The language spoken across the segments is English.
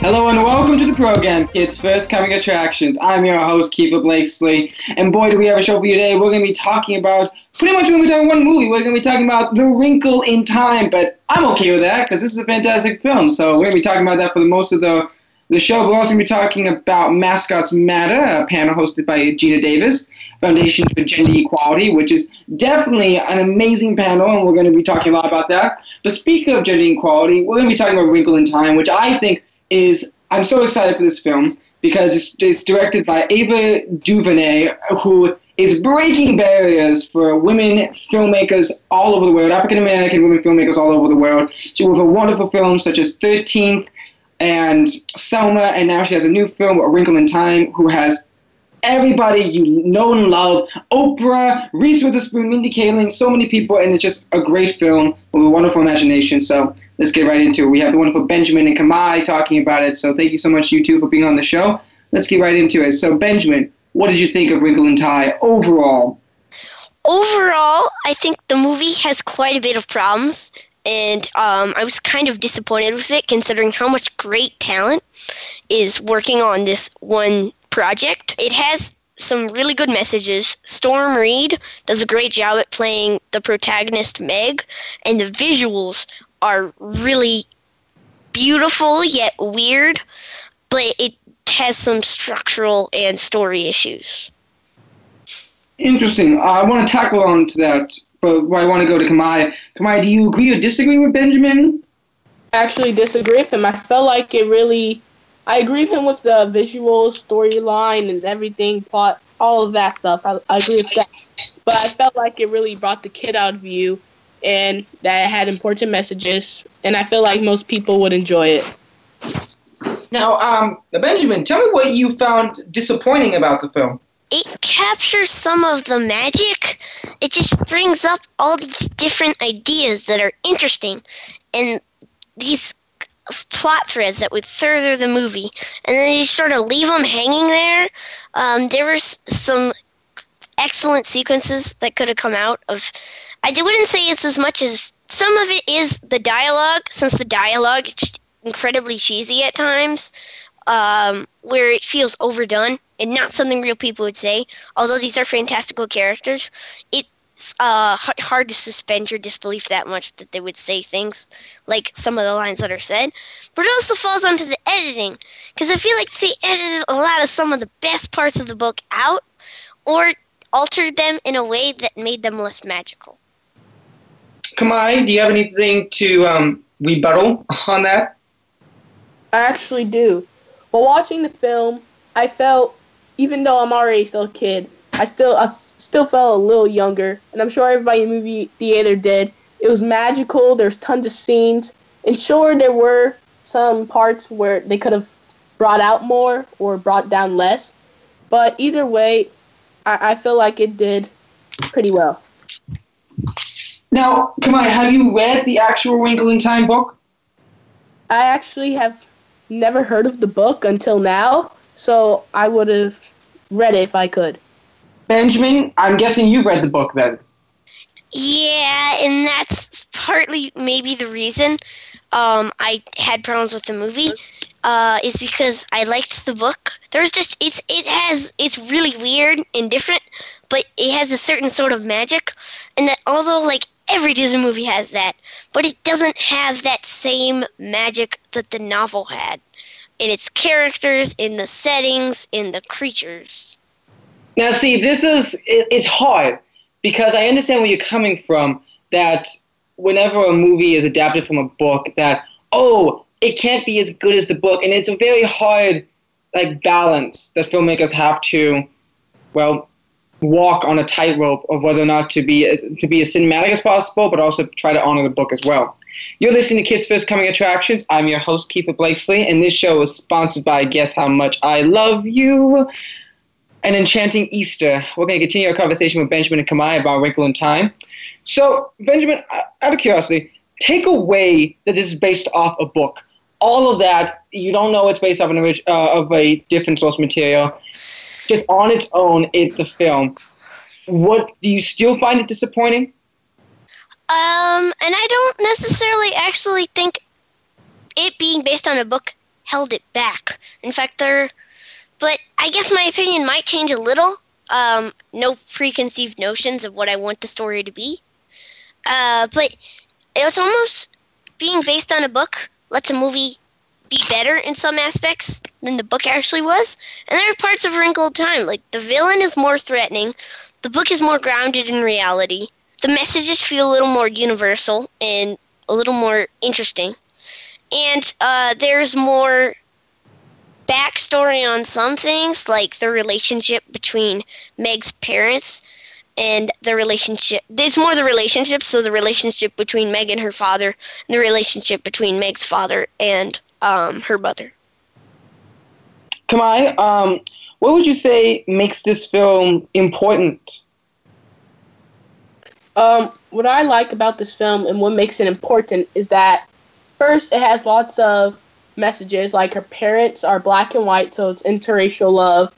Hello and welcome to the program, Kids First Coming Attractions. I'm your host, Keefer Blakesley, and boy, do we have a show for you today. We're going to be talking about pretty much when we talking one movie, we're going to be talking about The Wrinkle in Time, but I'm okay with that because this is a fantastic film. So we're going to be talking about that for the most of the the show. We're also going to be talking about Mascots Matter, a panel hosted by Geena Davis, Foundation for Gender Equality, which is definitely an amazing panel, and we're going to be talking a lot about that. But speaking of gender equality, we're going to be talking about Wrinkle in Time, which I think is I'm so excited for this film because it's, it's directed by Ava DuVernay, who is breaking barriers for women filmmakers all over the world, African American women filmmakers all over the world. She with a wonderful film such as 13th and Selma, and now she has a new film, A Wrinkle in Time, who has everybody you know and love Oprah, Reese Witherspoon, Mindy Kaling, so many people, and it's just a great film with a wonderful imagination. So let's get right into it. We have the wonderful Benjamin and Kamhai talking about it. So thank you so much, you two, for being on the show. Let's get right into it. So, Benjamin, what did you think of Wrinkle in Time overall? Overall, I think the movie has quite a bit of problems, and um, I was kind of disappointed with it considering how much great talent is working on this one project. It has some really good messages. Storm Reid does a great job at playing the protagonist Meg, and the visuals are really beautiful yet weird, but it has some structural and story issues. Interesting. Uh, I want to tackle on to that, but I want to go to Kamhai. Kamhai, do you agree or disagree with Benjamin? Actually, disagree with him. I felt like it really. I agree with him with the visual storyline and everything, plot, all of that stuff. I, I agree with that. But I felt like it really brought the kid out of you and that it had important messages, and I feel like most people would enjoy it. Now, um, Benjamin, tell me what you found disappointing about the film. It captures some of the magic. It just brings up all these different ideas that are interesting, and these plot threads that would further the movie, and then you sort of leave them hanging there. Um, there were some excellent sequences that could have come out of. I wouldn't say it's as much as some of it is the dialogue, since the dialogue is incredibly cheesy at times, um, where it feels overdone and not something real people would say. Although these are fantastical characters, it's uh, hard to suspend your disbelief that much that they would say things like some of the lines that are said. But it also falls onto the editing because I feel like they edited a lot of some of the best parts of the book out or altered them in a way that made them less magical. Kamhai, do you have anything to um, rebuttal on that? I actually do. While watching the film, I felt, even though I'm already still a kid, I still I still felt a little younger, and I'm sure everybody in the movie theater did. It was magical. There's tons of scenes, and sure there were some parts where they could have brought out more or brought down less, but either way, I, I feel like it did pretty well. Now, come on, have you read the actual Wrinkle in Time book? I actually have never heard of the book until now, so I would have read it if I could. Benjamin, I'm guessing you've read the book then. Yeah, and that's partly maybe the reason um, I had problems with the movie. Uh, is because I liked the book. There's just it's it has it's really weird and different, but it has a certain sort of magic, and that although like every Disney movie has that, but it doesn't have that same magic that the novel had in its characters, in the settings, in the creatures. Now, see, this is it, it's hard because I understand where you're coming from. That whenever a movie is adapted from a book, that oh, it can't be as good as the book, and it's a very hard like balance that filmmakers have to, well, walk on a tightrope of whether or not to be to be as cinematic as possible, but also try to honor the book as well. You're listening to Kids First Coming Attractions. I'm your host, Keefer Blakesley, and this show is sponsored by Guess How Much I Love You. An enchanting Easter. We're going to continue our conversation with Benjamin and Kamhai about Wrinkle in Time. So, Benjamin, out of curiosity, take away that this is based off a book. All of that, you don't know it's based off an uh, of a different source material. Just on its own, it's a film. What do you still find it disappointing? Um, and I don't necessarily actually think it being based on a book held it back. In fact, there, but I guess my opinion might change a little. Um, no preconceived notions of what I want the story to be. Uh, but it was almost being based on a book lets a movie be better in some aspects than the book actually was. And there are parts of Wrinkled Time, like the villain is more threatening, the book is more grounded in reality, the messages feel a little more universal and a little more interesting. And uh, there's more backstory on some things, like the relationship between Meg's parents and the relationship. It's more the relationship, so the relationship between Meg and her father, and the relationship between Meg's father and um, her mother. Kamhai, um, what would you say makes this film important? Um, what I like about this film and what makes it important is that first it has lots of messages like her parents are black and white so it's interracial love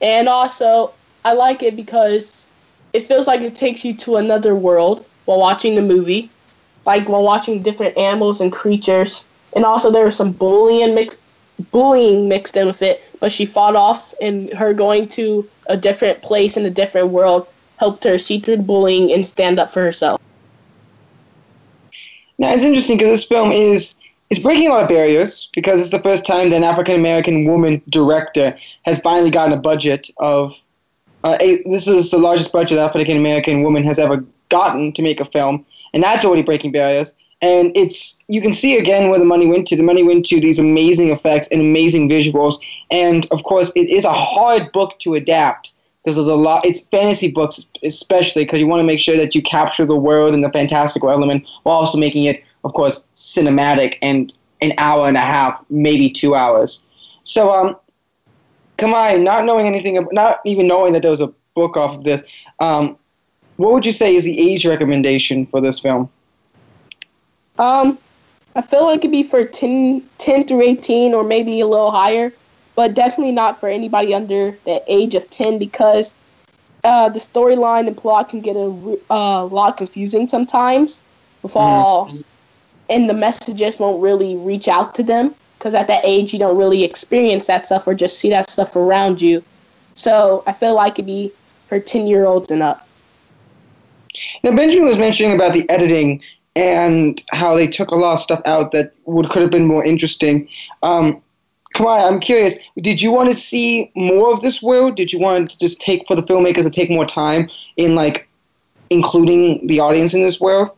and also i like it because it feels like it takes you to another world while watching the movie like while watching different animals and creatures and also there was some bullying mix, bullying mixed in with it but she fought off and her going to a different place in a different world helped her see through the bullying and stand up for herself now it's interesting because this film is it's breaking a lot of barriers because it's the first time that an African American woman director has finally gotten a budget of. Uh, a, this is the largest budget African American woman has ever gotten to make a film, and that's already breaking barriers. And it's you can see again where the money went to. The money went to these amazing effects and amazing visuals, and of course, it is a hard book to adapt because there's a lot. It's fantasy books, especially because you want to make sure that you capture the world and the fantastical element while also making it of course, cinematic and an hour and a half, maybe two hours. So, um, Kamhai, not knowing anything, not even knowing that there was a book off of this, um, what would you say is the age recommendation for this film? Um, I feel like it'd be for 10, 10 through 18 or maybe a little higher, but definitely not for anybody under the age of 10 because uh, the storyline and plot can get a uh, lot confusing sometimes with mm-hmm. and the messages won't really reach out to them because at that age you don't really experience that stuff or just see that stuff around you. So I feel like it'd be for 10 year olds and up. Now, Benjamin was mentioning about the editing and how they took a lot of stuff out that would could have been more interesting. Um, Kamhai, I'm curious. Did you want to see more of this world? Did you want to just take for the filmmakers to take more time in like including the audience in this world?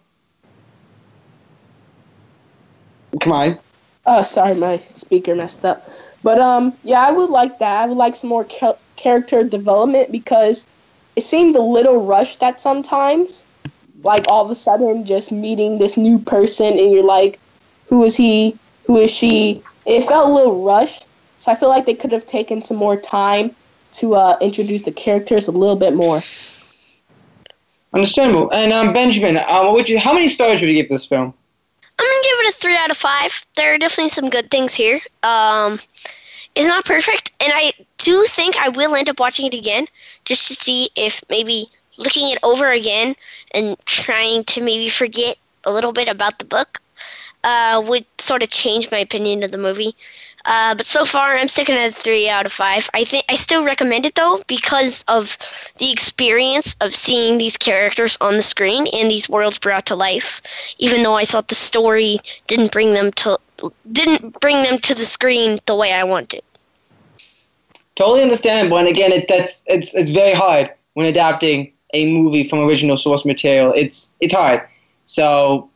On. Oh, sorry, my speaker messed up. But um, yeah, I would like that. I would like some more ca- character development because it seemed a little rushed at sometimes. Like all of a sudden, just meeting this new person, and you're like, "Who is he? Who is she?" It felt a little rushed. So I feel like they could have taken some more time to uh, introduce the characters a little bit more. Understandable. And um, Benjamin, uh, what would you? How many stars would you give this film? I'm gonna give it a three out of five. There are definitely some good things here. Um, it's not perfect, and I do think I will end up watching it again just to see if maybe looking it over again and trying to maybe forget a little bit about the book uh, would sort of change my opinion of the movie. Uh, but so far, I'm sticking at three out of five. I think I still recommend it though because of the experience of seeing these characters on the screen and these worlds brought to life. Even though I thought the story didn't bring them to didn't bring them to the screen the way I wanted. Totally understandable, and again, it, that's it's it's very hard when adapting a movie from original source material. It's it's hard. So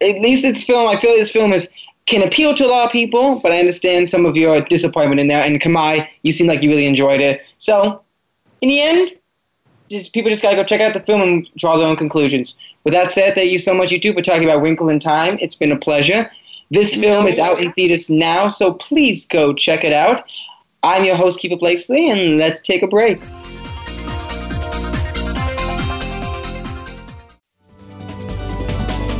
at least this film, I feel this film is can appeal to a lot of people, but I understand some of your disappointment in there. And Kamhai, you seem like you really enjoyed it. So, in the end, just people just gotta go check out the film and draw their own conclusions. With that said, thank you so much, you two, for talking about Wrinkle in Time. It's been a pleasure. This film is out in theaters now, so please go check it out. I'm your host, Keefer Blakesley, and let's take a break.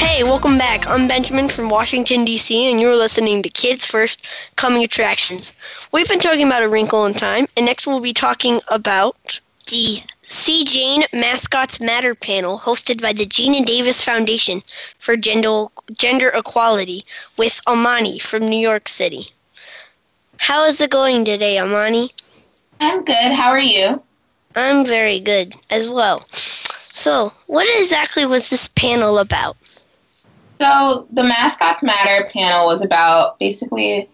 Hey, welcome back. I'm Benjamin from Washington, D.C., and you're listening to Kids First Coming Attractions. We've been talking about A Wrinkle in Time, and next we'll be talking about the See Jane Mascots Matter panel hosted by the Geena Davis Foundation for Gender, Gender Equality with Imani from New York City. How is it going today, Imani? I'm good. How are you? I'm very good as well. So, what exactly was this panel about? So, the Mascots Matter panel was about basically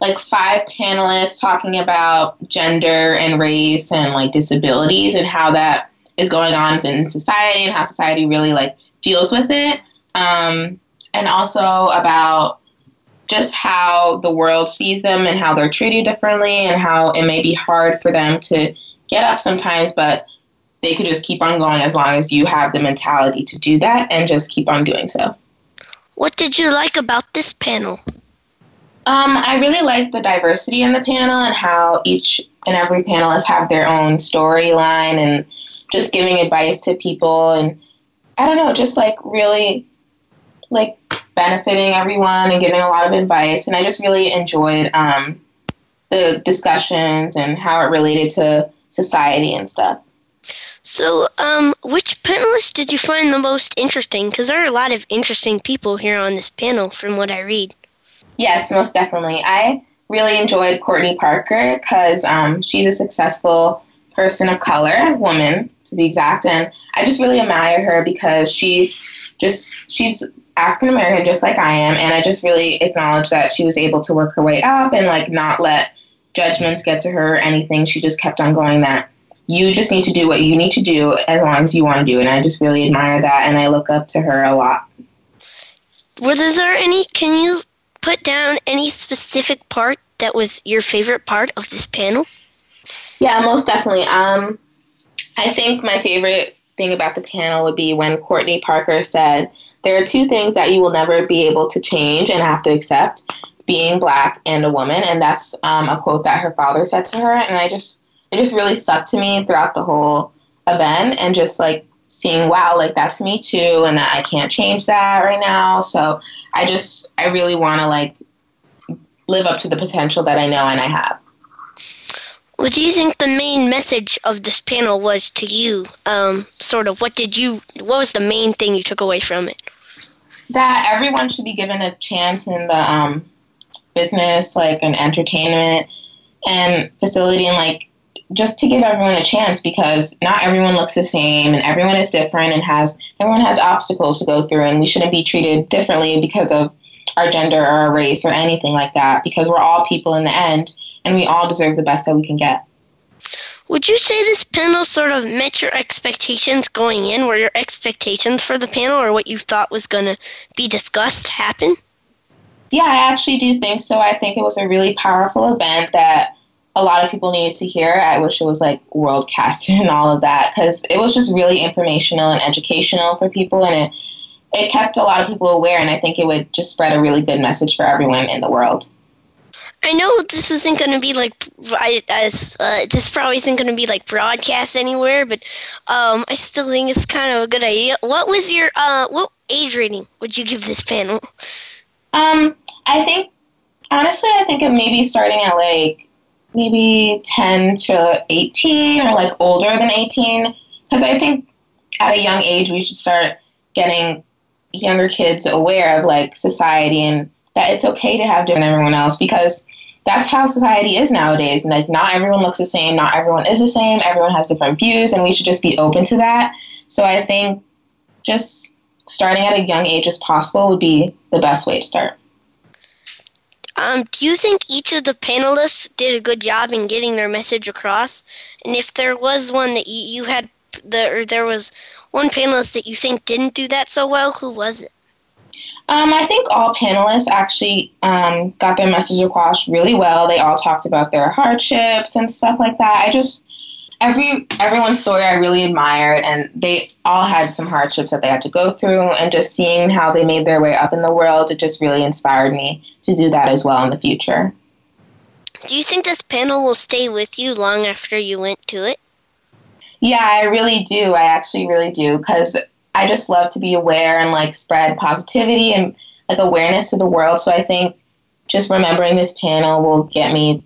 like five panelists talking about gender and race and like disabilities and how that is going on in society and how society really like deals with it. Um, and also about just how the world sees them and how they're treated differently and how it may be hard for them to get up sometimes, but they could just keep on going as long as you have the mentality to do that and just keep on doing so. What did you like about this panel? Um, I really like the diversity in the panel and how each and every panelist have their own storyline and just giving advice to people and I don't know, just like really like benefiting everyone and giving a lot of advice. And I just really enjoyed um, the discussions and how it related to society and stuff. So, um, which panelist did you find the most interesting? Because there are a lot of interesting people here on this panel from what I read. Yes, most definitely. I really enjoyed Courtney Parker because um, she's a successful person of color, woman to be exact, and I just really admire her because she just she's African American just like I am, and I just really acknowledge that she was able to work her way up and like not let judgments get to her or anything. She just kept on going that you just need to do what you need to do as long as you want to do it. And I just really admire that, and I look up to her a lot. Was there any? Can you put down any specific part that was your favorite part of this panel? Yeah, most definitely. Um, I think my favorite thing about the panel would be when Courtney Parker said, There are two things that you will never be able to change and have to accept being black and a woman. And that's um, a quote that her father said to her. And I just, it just really stuck to me throughout the whole event and just like seeing, wow, like that's me too. And that I can't change that right now. So I just, I really want to like live up to the potential that I know and I have. What do you think the main message of this panel was to you? Um, sort of, what did you, what was the main thing you took away from it? That everyone should be given a chance in the um, business, like an entertainment and facility, and like just to give everyone a chance because not everyone looks the same and everyone is different and has everyone has obstacles to go through, and we shouldn't be treated differently because of our gender or our race or anything like that because we're all people in the end and we all deserve the best that we can get. Would you say this panel sort of met your expectations going in? Were your expectations for the panel or what you thought was going to be discussed happen? Yeah, I actually do think so. I think it was a really powerful event that a lot of people needed to hear. I wish it was like worldcast and all of that because it was just really informational and educational for people, and it it kept a lot of people aware. And I think it would just spread a really good message for everyone in the world. I know this isn't going to be like I, as uh, this probably isn't going to be like broadcast anywhere, but um, I still think it's kind of a good idea. What was your uh, what age rating would you give this panel? Um, I think honestly, I think it maybe starting at like maybe ten to eighteen or like older than eighteen, because I think at a young age we should start getting younger kids aware of like society and that it's okay to have different everyone else because that's how society is nowadays. And like not everyone looks the same, not everyone is the same, everyone has different views, and we should just be open to that. So I think just starting at a young age as possible would be the best way to start. Um, do you think each of the panelists did a good job in getting their message across? And if there was one that you, you had, the, or there was one panelist that you think didn't do that so well, who was it? Um, I think all panelists actually um, got their message across really well. They all talked about their hardships and stuff like that. I just every everyone's story I really admired, and they all had some hardships that they had to go through. And just seeing how they made their way up in the world, it just really inspired me to do that as well in the future. Do you think this panel will stay with you long after you went to it? Yeah, I really do. I actually really do because I just love to be aware and like spread positivity and like awareness to the world. So I think just remembering this panel will get me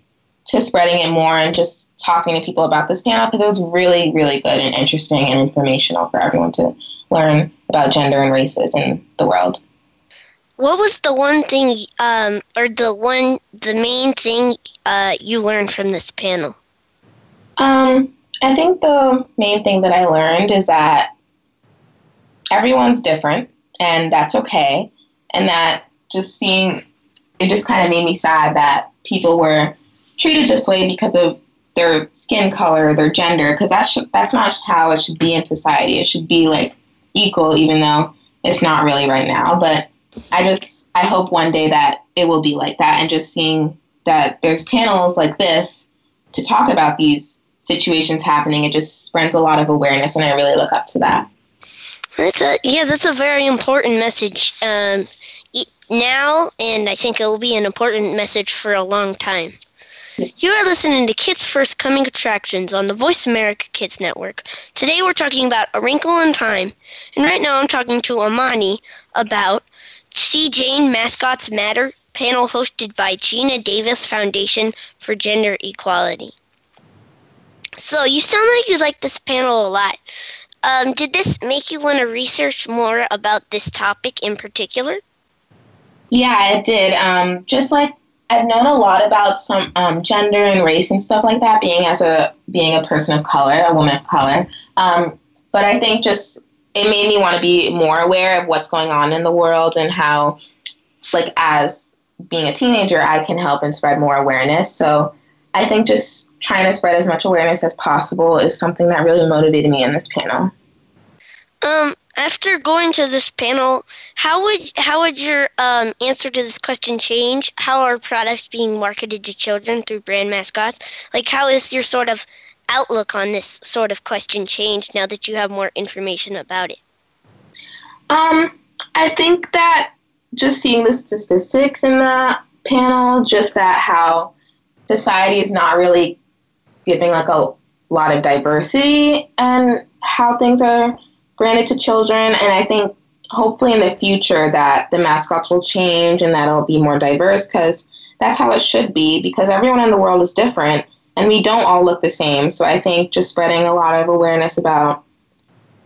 to spreading it more and just talking to people about this panel because it was really, really good and interesting and informational for everyone to learn about gender and races in the world. What was the one thing, um, or the one, the main thing uh, you learned from this panel? Um, I think the main thing that I learned is that everyone's different, and that's okay. And that just seeing it just kind of made me sad that people were treated this way because of their skin color, their gender, because that's that's not how it should be in society. It should be like equal, even though it's not really right now. But I just I hope one day that it will be like that, and just seeing that there's panels like this to talk about these situations happening, it just spreads a lot of awareness, and I really look up to that. That's a yeah, that's a very important message um, now, and I think it will be an important message for a long time. You are listening to Kids First Coming Attractions on the Voice America Kids Network. Today we're talking about A Wrinkle in Time, and right now I'm talking to Imani about See Jane Mascots Matter panel hosted by Geena Davis Foundation for Gender Equality. So you sound like you like this panel a lot. Um, did this make you want to research more about this topic in particular? Yeah, it did. Um, just like I've known a lot about some um, gender and race and stuff like that, being as a being a person of color, a woman of color. Um, but I think just it made me want to be more aware of what's going on in the world and how, like, as being a teenager, I can help and spread more awareness. So I think just trying to spread as much awareness as possible is something that really motivated me in this panel. Um, after going to this panel, how would how would your um, answer to this question change? How are products being marketed to children through brand mascots? Like, how is your sort of outlook on this sort of question changed now that you have more information about it? Um, I think that just seeing the statistics in the panel, just that how society is not really giving like a lot of diversity and how things are granted to children. And I think hopefully in the future that the mascots will change and that it'll be more diverse because that's how it should be because everyone in the world is different and we don't all look the same. So I think just spreading a lot of awareness about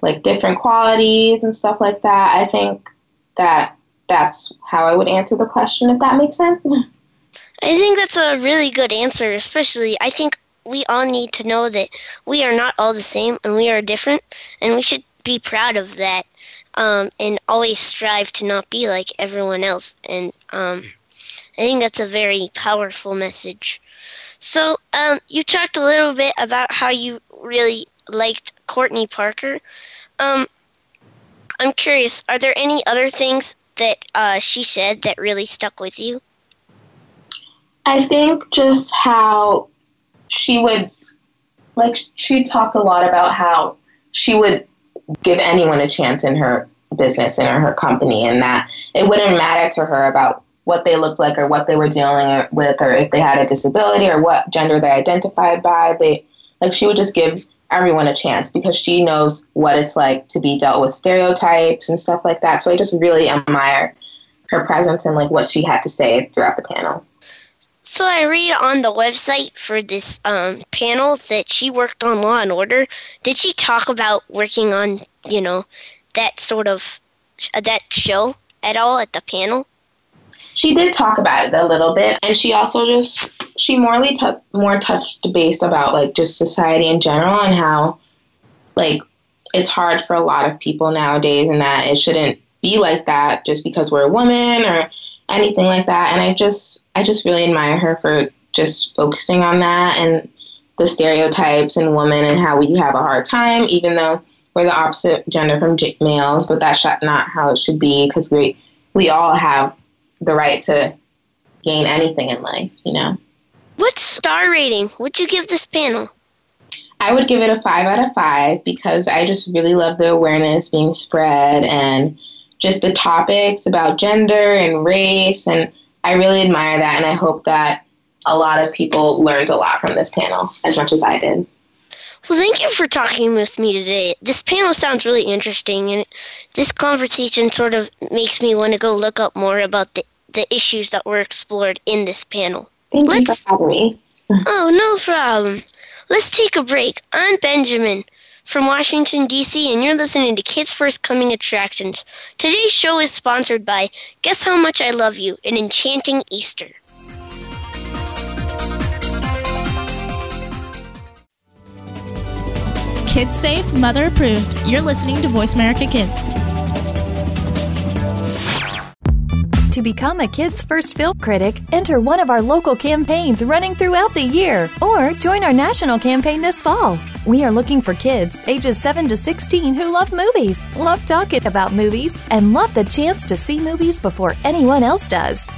like different qualities and stuff like that, I think that that's how I would answer the question if that makes sense. I think that's a really good answer, especially I think we all need to know that we are not all the same and we are different, and we should be proud of that um, and always strive to not be like everyone else. And um, I think that's a very powerful message. So, um, you talked a little bit about how you really liked Courtney Parker. Um, I'm curious, are there any other things that uh, she said that really stuck with you? I think just how she would like she talked a lot about how she would give anyone a chance in her business and in her company and that it wouldn't matter to her about what they looked like or what they were dealing with or if they had a disability or what gender they identified by. They like she would just give everyone a chance because she knows what it's like to be dealt with stereotypes and stuff like that. So i just really admire her presence and like what she had to say throughout the panel So I read on the website for this um, panel that she worked on Law and Order. Did she talk about working on, you know, that sort of uh, that show at all at the panel? she did talk about it a little bit and she also just she morely t- more touched based about like just society in general and how like it's hard for a lot of people nowadays and that it shouldn't be like that just because we're a woman or anything like that and i just i just really admire her for just focusing on that and the stereotypes in women and how we have a hard time even though we're the opposite gender from j- males but that's not how it should be because we we all have the right to gain anything in life, you know. What star rating would you give this panel? I would give it a five out of five because I just really love the awareness being spread and just the topics about gender and race. And I really admire that. And I hope that a lot of people learned a lot from this panel as much as I did. Well, thank you for talking with me today. This panel sounds really interesting, and this conversation sort of makes me want to go look up more about the, the issues that were explored in this panel. Thank Let's- for having me. Oh, no problem. Let's take a break. I'm Benjamin from Washington, D.C., and you're listening to Kids First Coming Attractions. Today's show is sponsored by Guess How Much I Love You, an enchanting Easter. Kids safe, mother approved. You're listening to Voice America Kids. To become a Kids First Film Critic, enter one of our local campaigns running throughout the year or join our national campaign this fall. We are looking for kids ages 7 to 16 who love movies, love talking about movies, and love the chance to see movies before anyone else does.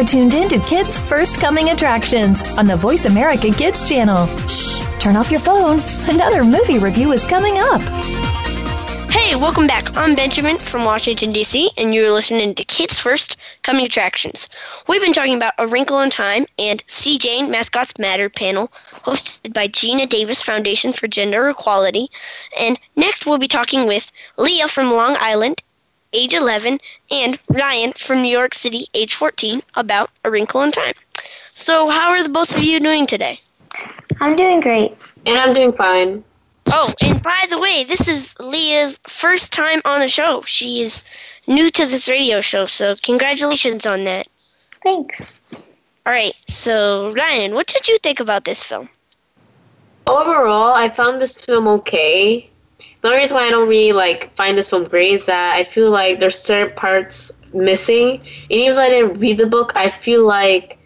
Are tuned in to Kids First Coming Attractions on the Voice America Kids channel. Shh, turn off your phone. Another movie review is coming up. Hey, welcome back. I'm Benjamin from Washington, D.C., and you're listening to Kids First Coming Attractions. We've been talking about A Wrinkle in Time and See Jane Mascots Matter panel, hosted by Geena Davis Foundation for Gender Equality. And next, we'll be talking with Leah from Long Island, age 11, and Ryan from New York City, age 14, about A Wrinkle in Time. So, how are the both of you doing today? I'm doing great. And I'm doing fine. Oh, and by the way, this is Leah's first time on the show. She is new to this radio show, so congratulations on that. Thanks. All right, so Ryan, what did you think about this film? Overall, I found this film okay. The only reason why I don't really like find this film great is that I feel like there's certain parts missing. And even though I didn't read the book, I feel like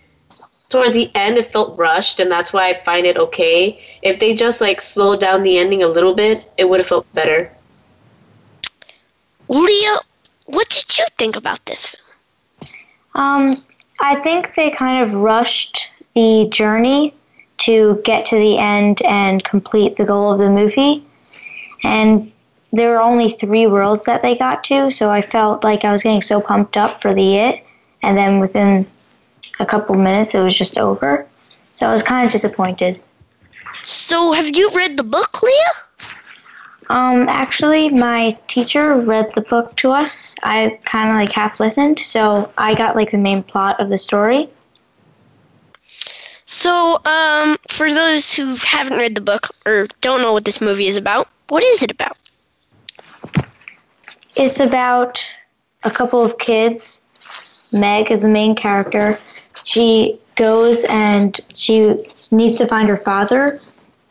towards the end it felt rushed and that's why I find it okay. If they just like slowed down the ending a little bit, it would have felt better. Leah, what did you think about this film? Um, I think they kind of rushed the journey to get to the end and complete the goal of the movie. And there were only three worlds that they got to, so I felt like I was getting so pumped up for the it, and then within a couple minutes it was just over. So I was kind of disappointed. So, have you read the book, Leah? Um, actually, my teacher read the book to us. I kind of like half listened, so I got like the main plot of the story. So, um, for those who haven't read the book or don't know what this movie is about, what is it about? It's about a couple of kids. Meg is the main character. She goes and she needs to find her father.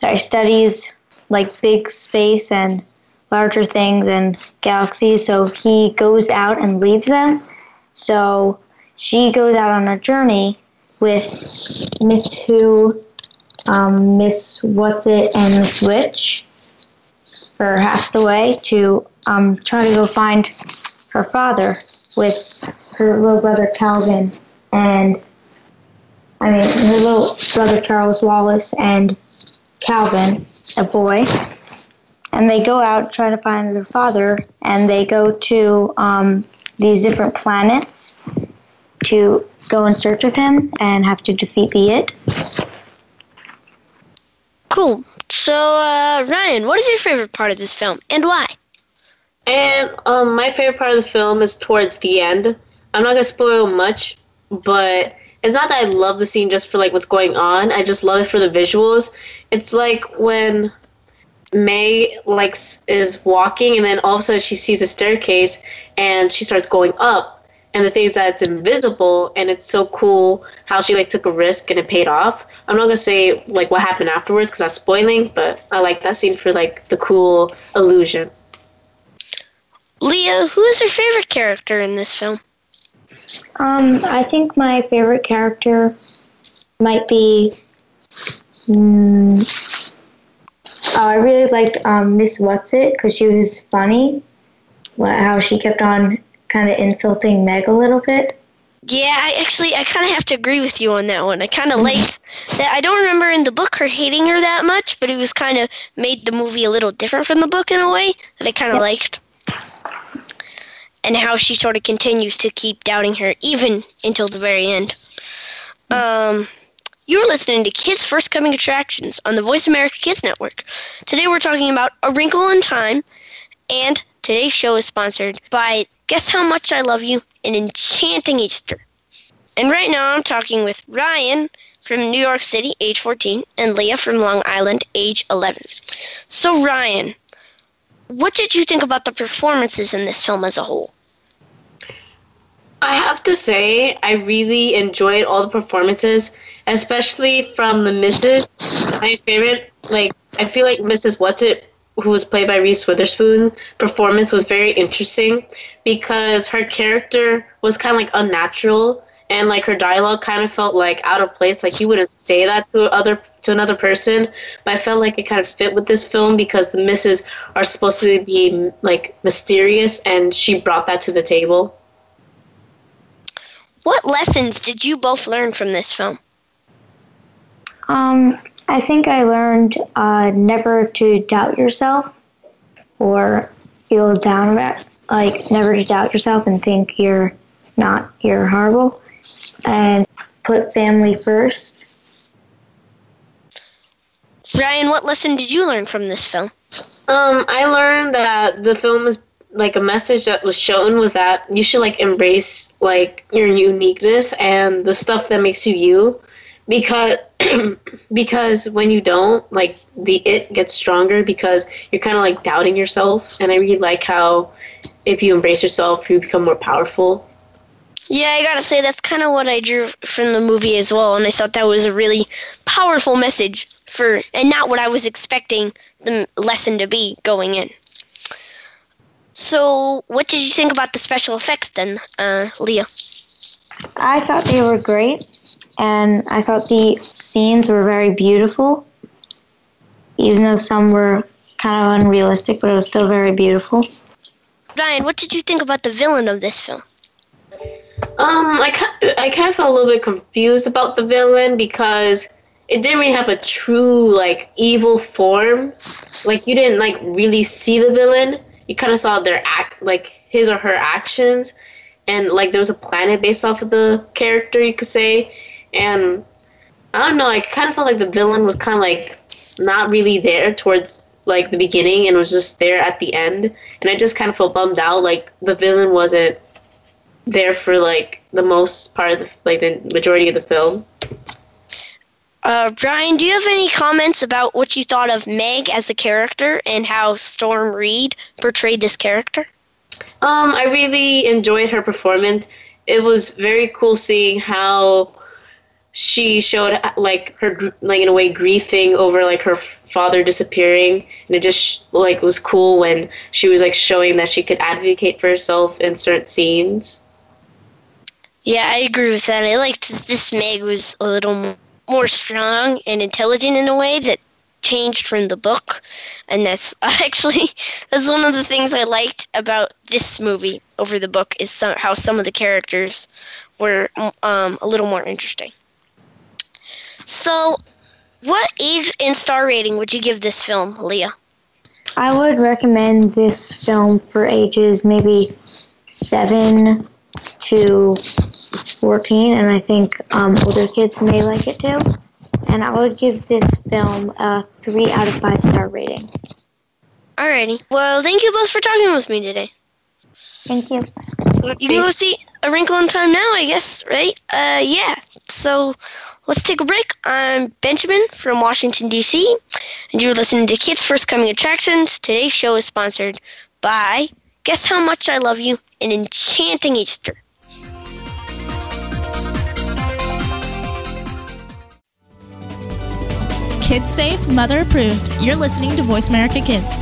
She studies like big space and larger things and galaxies. So he goes out and leaves them. So she goes out on a journey with Miss Who, um, Miss Whatsit, and Miss Which for half the way to um, try to go find her father with her little brother Calvin and I mean her little brother Charles Wallace and Calvin, a boy. And they go out trying to find their father and they go to um, these different planets to go in search of him and have to defeat the it. Cool. So, uh, Ryan, what is your favorite part of this film and why? And um, my favorite part of the film is towards the end. I'm not gonna spoil much, but it's not that I love the scene just for like what's going on. I just love it for the visuals. It's like when May like is walking, and then all of a sudden she sees a staircase, and she starts going up. And the things is that it's invisible, and it's so cool how she like took a risk and it paid off. I'm not gonna say like what happened afterwards because that's spoiling, but I like that scene for like the cool illusion. Leah, who is your favorite character in this film? Um, I think my favorite character might be. Mm, oh, I really liked um, Miss Whatsit because she was funny. Wha- How she kept on kind of insulting Meg a little bit. Yeah, I actually I kind of have to agree with you on that one. I kind of liked that. I don't remember in the book her hating her that much, but it was kind of made the movie a little different from the book in a way that I kind of liked. And how she sort of continues to keep doubting her even until the very end. Um, you're listening to Kids First Coming Attractions on the Voice America Kids Network. Today we're talking about A Wrinkle in Time, and today's show is sponsored by Guess How Much I Love You and Enchanting Easter. And right now I'm talking with Ryan from New York City, age 14, and Leah from Long Island, age 11. So, Ryan, what did you think about the performances in this film as a whole? I have to say, I really enjoyed all the performances, especially from the Misses. My favorite, like, I feel like Mrs. What's It, who was played by Reese Witherspoon, performance was very interesting because her character was kind of like unnatural and like her dialogue kind of felt like out of place. Like he wouldn't say that to other to another person, but I felt like it kind of fit with this film because the Misses are supposed to be like mysterious, and she brought that to the table. What lessons did you both learn from this film? Um, I think I learned uh, never to doubt yourself or feel down about like never to doubt yourself and think you're not you're horrible and put family first. Ryan, what lesson did you learn from this film? Um, I learned that the film is like a message that was shown was that you should like embrace like your uniqueness and the stuff that makes you you because because when you don't like the it gets stronger because you're kind of like doubting yourself and i really like how if you embrace yourself you become more powerful Yeah, I gotta say that's kind of what I drew from the movie as well, and I thought that was a really powerful message for, and not what I was expecting the lesson to be going in. So, what did you think about the special effects then, uh, Leah? I thought they were great and I thought the scenes were very beautiful. Even though some were kind of unrealistic, but it was still very beautiful. Ryan, what did you think about the villain of this film? Um, I kind I kind of felt a little bit confused about the villain because it didn't really have a true like evil form. Like you didn't like really see the villain. You kind of saw their act, like his or her actions, and like there was a planet based off of the character, you could say. And I don't know. I kind of felt like the villain was kind of like not really there towards like the beginning and was just there at the end, and I just kind of felt bummed out. Like the villain wasn't there for like the most part of the like the majority of the film. Uh, Brian, do you have any comments about what you thought of Meg as a character and how Storm Reid portrayed this character? Um, I really enjoyed her performance. It was very cool seeing how she showed like her like in a way grieving over like her father disappearing and it just like was cool when she was like showing that she could advocate for herself in certain scenes Yeah, I agree with that. I liked this Meg was a little more strong and intelligent in a way that changed from the book, and that's actually that's one of the things I liked about this movie over the book is some, how some of the characters were um, a little more interesting. So, what age and star rating would you give this film, Leah? I would recommend this film for ages maybe 7 to 14, and I think um, older kids may like it too. And I would give this film a 3 out of 5 star rating. Alrighty. Well, thank you both for talking with me today. Thank you. You can go see A Wrinkle in Time now, I guess, right? Uh, yeah. So let's take a break. I'm Benjamin from Washington, D.C., and you're listening to Kids First Coming Attractions. Today's show is sponsored by Guess How Much I Love You and Enchanting Easter. Kids safe, mother approved. You're listening to Voice America Kids.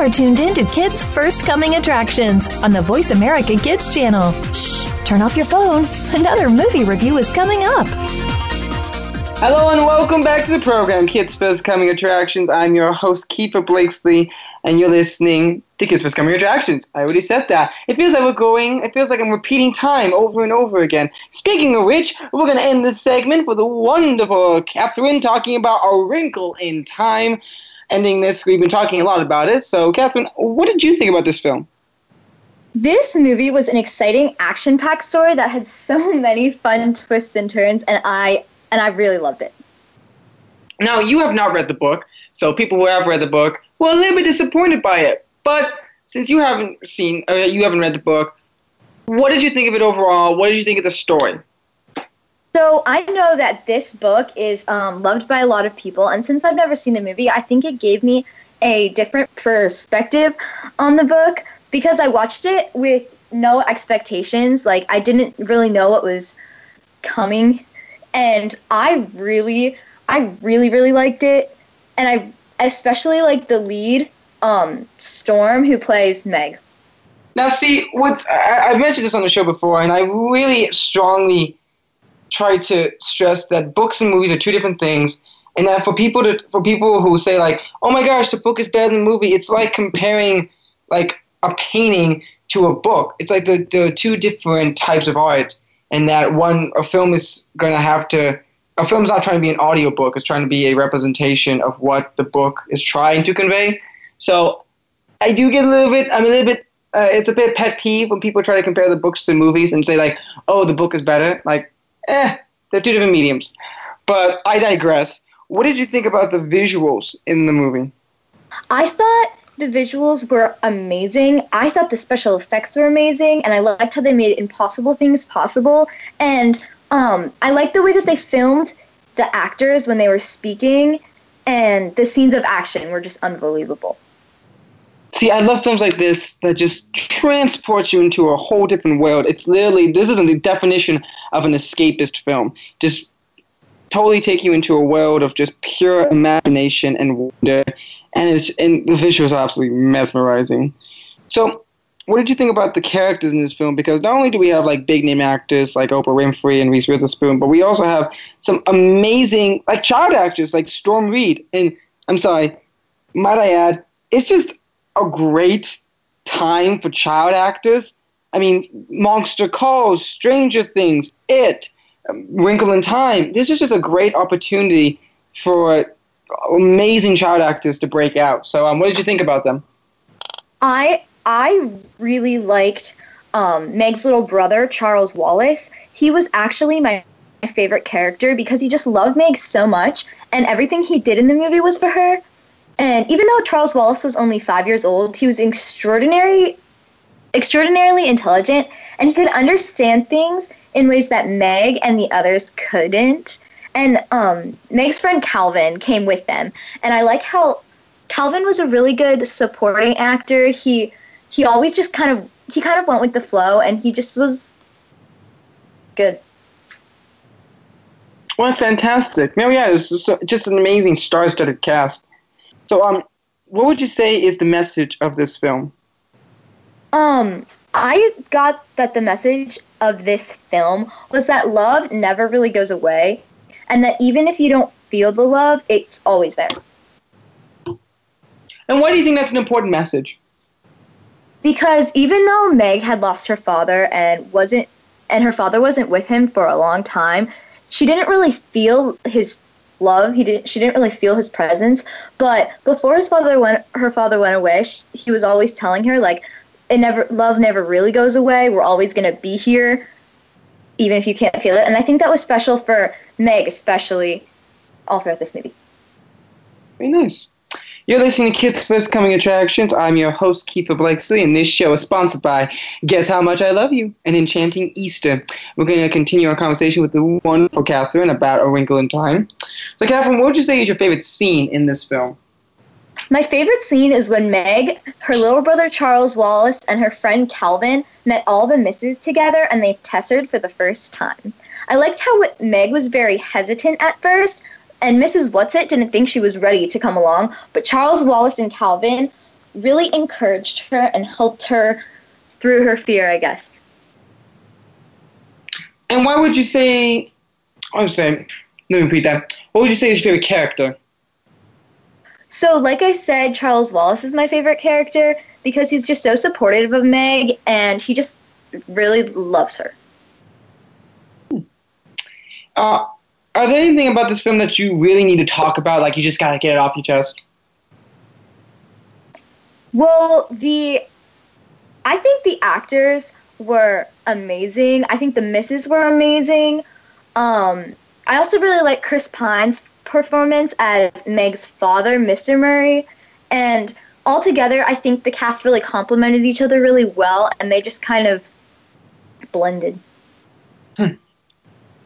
Are tuned in to Kids First Coming Attractions on the Voice America Kids channel. Shh, turn off your phone. Another movie review is coming up. Hello and welcome back to the program, Kids First Coming Attractions. I'm your host, Keefer Blakesley, and you're listening to Kids First Coming Attractions. I already said that. It feels like we're going, it feels like I'm repeating time over and over again. Speaking of which, we're going to end this segment with a wonderful Kathryn talking about A Wrinkle in Time. Ending this, we've been talking a lot about it. So, Kathryn, what did you think about this film? This movie was an exciting action-packed story that had so many fun twists and turns, and I and I really loved it. Now, you have not read the book, so people who have read the book were a little bit disappointed by it. But since you haven't seen, uh, you haven't read the book, what did you think of it overall? What did you think of the story? So I know that this book is um, loved by a lot of people, and since I've never seen the movie, I think it gave me a different perspective on the book because I watched it with no expectations. Like I didn't really know what was coming, and I really, I really, really liked it, and I especially like the lead, um, Storm, who plays Meg. Now, see, what I, I've mentioned this on the show before, and I really strongly try to stress that books and movies are two different things, and that for people to for people who say like, "Oh my gosh, the book is better than the movie," it's like comparing like a painting to a book. It's like the the two different types of art, and that one a film is going to have to. A film's not trying to be an audiobook, it's trying to be a representation of what the book is trying to convey. So I do get a little bit, I'm a little bit uh, it's a bit pet peeve when people try to compare the books to movies and say like, oh, the book is better. Like, eh, they're two different mediums. But I digress. What did you think about the visuals in the movie? I thought the visuals were amazing. I thought the special effects were amazing, and I liked how they made impossible things possible. And um, I liked the way that they filmed the actors when they were speaking, and the scenes of action were just unbelievable. See, I love films like this that just transport you into a whole different world. It's literally this isn't the definition of an escapist film. Just totally take you into a world of just pure imagination and wonder, and it's and the visuals are absolutely mesmerizing. So, what did you think about the characters in this film? Because not only do we have like big name actors like Oprah Winfrey and Reese Witherspoon, but we also have some amazing like child actors like Storm Reid. And I'm sorry, might I add, it's just a great time for child actors. I mean, Monster Calls, Stranger Things, It, um, Wrinkle in Time. This is just a great opportunity for amazing child actors to break out. So, um, what did you think about them? I I really liked um, Meg's little brother, Charles Wallace. He was actually my, my favorite character because he just loved Meg so much, and everything he did in the movie was for her. And even though Charles Wallace was only five years old, he was extraordinary, extraordinarily intelligent, and he could understand things in ways that Meg and the others couldn't. And um, Meg's friend Calvin came with them, and I like how Calvin was a really good supporting actor. He he always just kind of he kind of went with the flow, and he just was good. Well, fantastic. No, yeah, it was just an amazing star-studded cast. So, um, what would you say is the message of this film? Um, I got that the message of this film was that love never really goes away, and that even if you don't feel the love, it's always there. And why do you think that's an important message? Because even though Meg had lost her father and wasn't and her father wasn't with him for a long time, she didn't really feel his love. He didn't. She didn't really feel his presence. But before his father went, her father went away. She, he was always telling her like, "It never. Love never really goes away. We're always gonna be here, even if you can't feel it." And I think that was special for Meg, especially all throughout this movie. Very nice. You're listening to Kids First Coming Attractions. I'm your host, Keefer Blakesley, and this show is sponsored by Guess How Much I Love You and Enchanting Easter. We're going to continue our conversation with the wonderful Kathryn about A Wrinkle in Time. So, Kathryn, what would you say is your favorite scene in this film? My favorite scene is when Meg, her little brother Charles Wallace, and her friend Calvin met all the misses together and they tessered for the first time. I liked how Meg was very hesitant at first, and Mrs. Whatsit didn't think she was ready to come along, but Charles Wallace and Calvin really encouraged her and helped her through her fear, I guess. And why would you say, I'm saying, let me repeat that. What would you say is your favorite character? So, like I said, Charles Wallace is my favorite character because he's just so supportive of Meg and he just really loves her. Uh, are there anything about this film that you really need to talk about? Like you just gotta get it off your chest. Well, the I think the actors were amazing. I think the misses were amazing. Um, I also really like Chris Pine's performance as Meg's father, Mr. Murray, and altogether, I think the cast really complemented each other really well, and they just kind of blended. Hmm.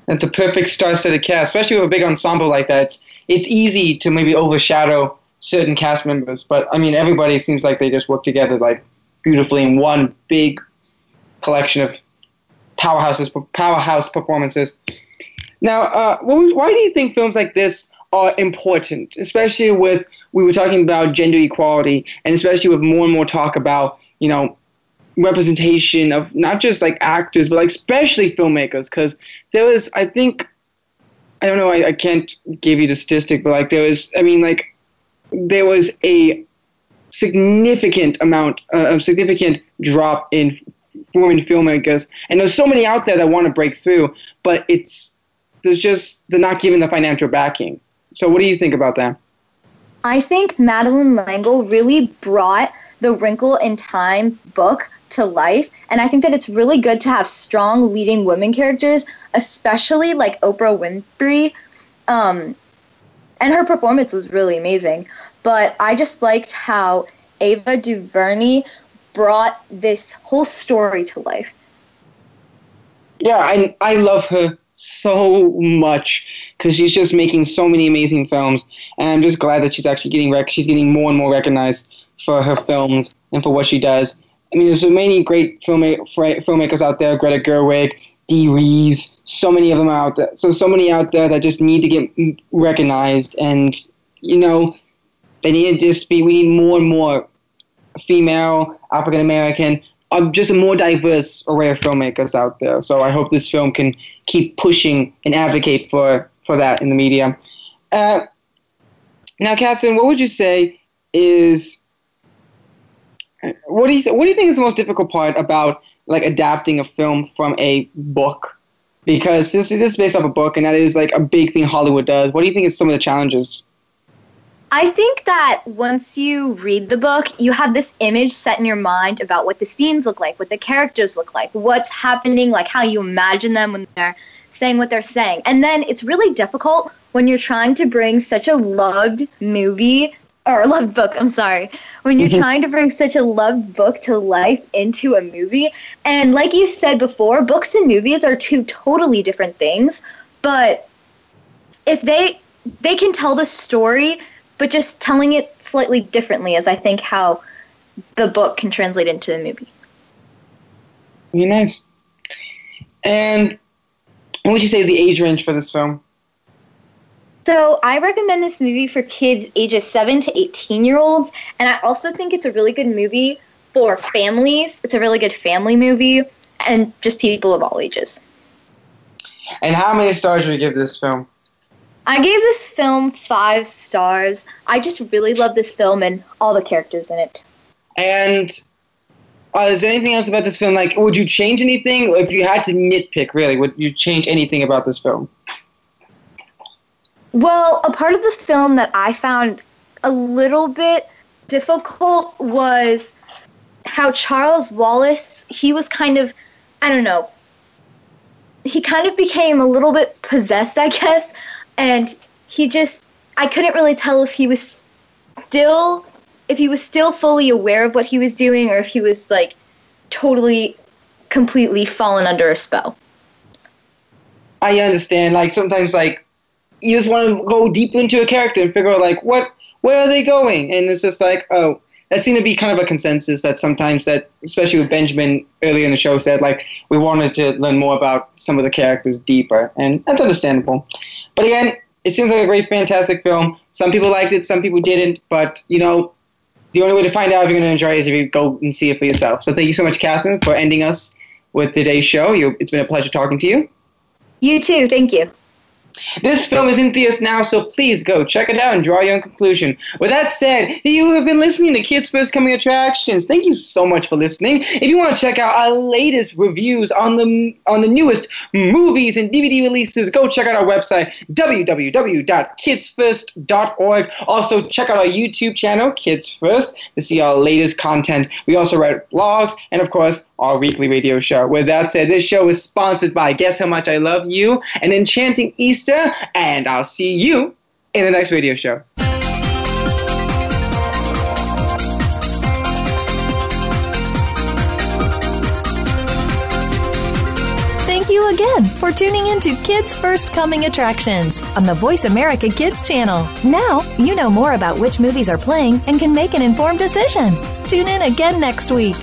It's a perfect star-studded cast, especially with a big ensemble like that. It's it's easy to maybe overshadow certain cast members, but I mean everybody seems like they just work together like beautifully in one big collection of powerhouses, powerhouse performances. Now, uh, why do you think films like this are important, especially with we were talking about gender equality, and especially with more and more talk about you know representation of not just like actors, but like especially filmmakers. Because there was, I think, I don't know, I, I can't give you the statistic, but like there was, I mean, like there was a significant amount, uh, of significant drop in women filmmakers, and there's so many out there that want to break through, but it's there's just they're not given the financial backing. So, what do you think about that? I think Madeleine L'Engle really brought the Wrinkle in Time book to life. And I think that it's really good to have strong leading women characters, especially like Oprah Winfrey. Um, and her performance was really amazing. But I just liked how Ava DuVernay brought this whole story to life. Yeah, I I love her so much because she's just making so many amazing films, and I'm just glad that she's actually getting rec- she's getting more and more recognized for her films and for what she does. I mean, there's so many great filmma- filmmakers out there: Greta Gerwig, Dee Rees, so many of them out there. So so many out there that just need to get recognized, and you know, they need to just be. We need more and more female, African American, um, just a more diverse array of filmmakers out there. So I hope this film can keep pushing and advocate for for that in the media. Uh, now, Kathryn, what would you say is what do you what do you think is the most difficult part about like adapting a film from a book? Because this, this is based off a book, and that is like a big thing Hollywood does. What do you think is some of the challenges? I think that once you read the book, you have this image set in your mind about what the scenes look like, what the characters look like, what's happening, like how you imagine them when they're saying what they're saying. And then it's really difficult when you're trying to bring such a loved movie or loved book, I'm sorry, when you're mm-hmm. trying to bring such a loved book to life into a movie. And like you said before, books and movies are two totally different things, but if they they can tell the story but just telling it slightly differently is I think how the book can translate into the movie. Very nice. And what would you say is the age range for this film? So I recommend this movie for kids ages 7 to 18 year olds, and I also think it's a really good movie for families. It's a really good family movie, and just people of all ages. And how many stars would you give this film? I gave this film five stars. I just really love this film and all the characters in it. And uh, is there anything else about this film? Like, would you change anything? If you had to nitpick, really, would you change anything about this film? Well, a part of the film that I found a little bit difficult was how Charles Wallace, he was kind of, I don't know, he kind of became a little bit possessed, I guess, and he just, I couldn't really tell if he was still, if he was still fully aware of what he was doing or if he was like totally, completely fallen under a spell. I understand. Like sometimes, like you just want to go deep into a character and figure out like what where are they going, and it's just like oh, that seemed to be kind of a consensus that sometimes that especially with Benjamin earlier in the show said like we wanted to learn more about some of the characters deeper, and that's understandable. But again, it seems like a great, fantastic film. Some people liked it, some people didn't, but you know. The only way to find out if you're going to enjoy it is if you go and see it for yourself. So thank you so much, Kathryn, for ending us with today's show. You, it's been a pleasure talking to you. You too. Thank you. This film is in theaters now, so please go check it out and draw your own conclusion. With that said, you have been listening to Kids First Coming Attractions. Thank you so much for listening. If you want to check out our latest reviews on the on the newest movies and DVD releases, go check out our website www.kidsfirst.org. Also, check out our YouTube channel, Kids First, to see our latest content. We also write blogs and, of course, our weekly radio show. With that said, this show is sponsored by Guess How Much I Love You, an enchanting Easter, and I'll see you in the next radio show. Thank you again for tuning in to Kids First Coming Attractions on the Voice America Kids channel. Now you know more about which movies are playing and can make an informed decision. Tune in again next week.